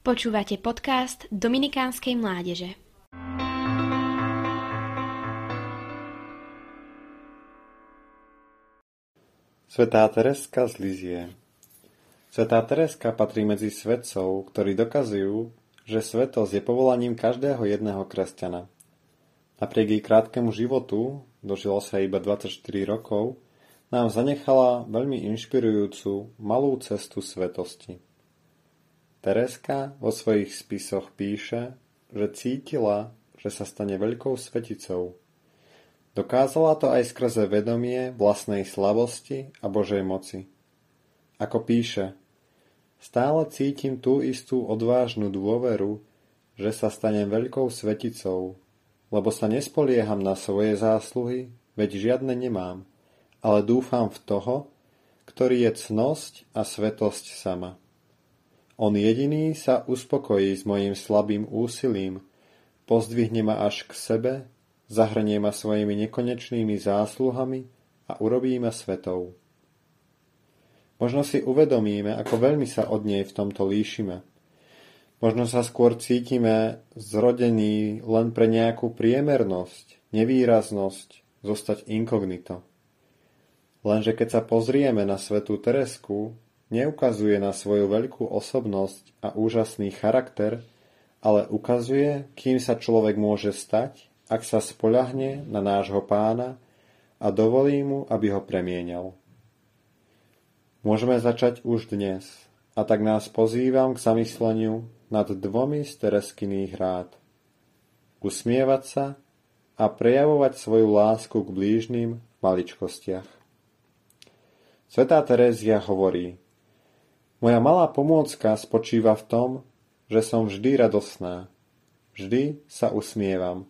Počúvate podcast Dominikánskej mládeže. Svetá Tereska z Lizie Svetá Tereska patrí medzi svetcov, ktorí dokazujú, že svetosť je povolaním každého jedného kresťana. Napriek jej krátkemu životu, dožila sa iba 24 rokov, nám zanechala veľmi inšpirujúcu malú cestu svetosti. Tereska vo svojich spisoch píše, že cítila, že sa stane veľkou sveticou. Dokázala to aj skrze vedomie vlastnej slavosti a Božej moci. Ako píše, stále cítim tú istú odvážnu dôveru, že sa stanem veľkou sveticou, lebo sa nespolieham na svoje zásluhy, veď žiadne nemám, ale dúfam v toho, ktorý je cnosť a svetosť sama. On jediný sa uspokojí s mojím slabým úsilím, pozdvihne ma až k sebe, zahrnie ma svojimi nekonečnými zásluhami a urobí ma svetou. Možno si uvedomíme, ako veľmi sa od nej v tomto líšime. Možno sa skôr cítime zrodení len pre nejakú priemernosť, nevýraznosť, zostať inkognito. Lenže keď sa pozrieme na svetú Teresku, neukazuje na svoju veľkú osobnosť a úžasný charakter, ale ukazuje, kým sa človek môže stať, ak sa spoľahne na nášho pána a dovolí mu, aby ho premienial. Môžeme začať už dnes, a tak nás pozývam k zamysleniu nad dvomi z Tereskyných rád. Usmievať sa a prejavovať svoju lásku k blížnym v maličkostiach. Svetá Terézia hovorí, moja malá pomôcka spočíva v tom, že som vždy radosná. Vždy sa usmievam.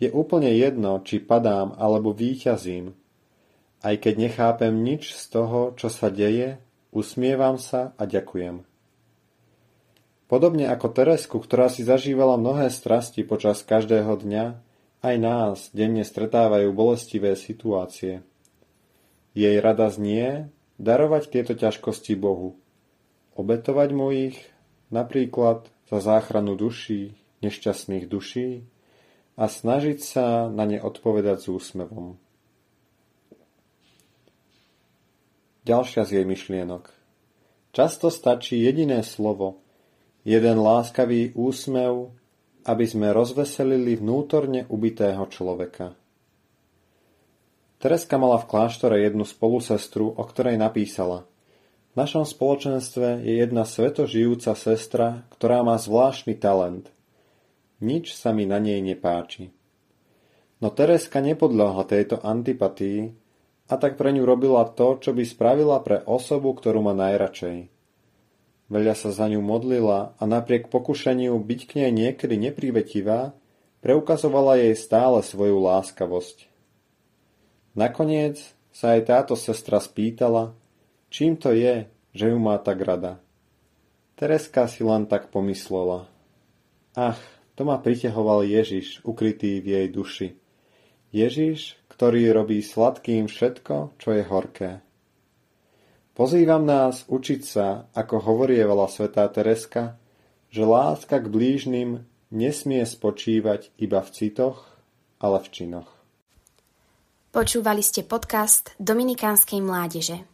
Je úplne jedno, či padám alebo výťazím. Aj keď nechápem nič z toho, čo sa deje, usmievam sa a ďakujem. Podobne ako Teresku, ktorá si zažívala mnohé strasti počas každého dňa, aj nás denne stretávajú bolestivé situácie. Jej rada znie darovať tieto ťažkosti Bohu, obetovať mu ich napríklad za záchranu duší, nešťastných duší a snažiť sa na ne odpovedať s úsmevom. Ďalšia z jej myšlienok. Často stačí jediné slovo, jeden láskavý úsmev, aby sme rozveselili vnútorne ubitého človeka. Tereska mala v kláštore jednu spolusestru, o ktorej napísala – v našom spoločenstve je jedna svetožijúca sestra, ktorá má zvláštny talent. Nič sa mi na nej nepáči. No Tereska nepodľahla tejto antipatii a tak pre ňu robila to, čo by spravila pre osobu, ktorú má najradšej. Veľa sa za ňu modlila a napriek pokušeniu byť k nej niekedy neprivetivá, preukazovala jej stále svoju láskavosť. Nakoniec sa aj táto sestra spýtala, Čím to je, že ju má tak rada? Tereska si len tak pomyslela. Ach, to ma pritehoval Ježiš, ukrytý v jej duši. Ježiš, ktorý robí sladkým všetko, čo je horké. Pozývam nás učiť sa, ako hovorievala svätá Tereska, že láska k blížnym nesmie spočívať iba v citoch, ale v činoch. Počúvali ste podcast Dominikánskej mládeže.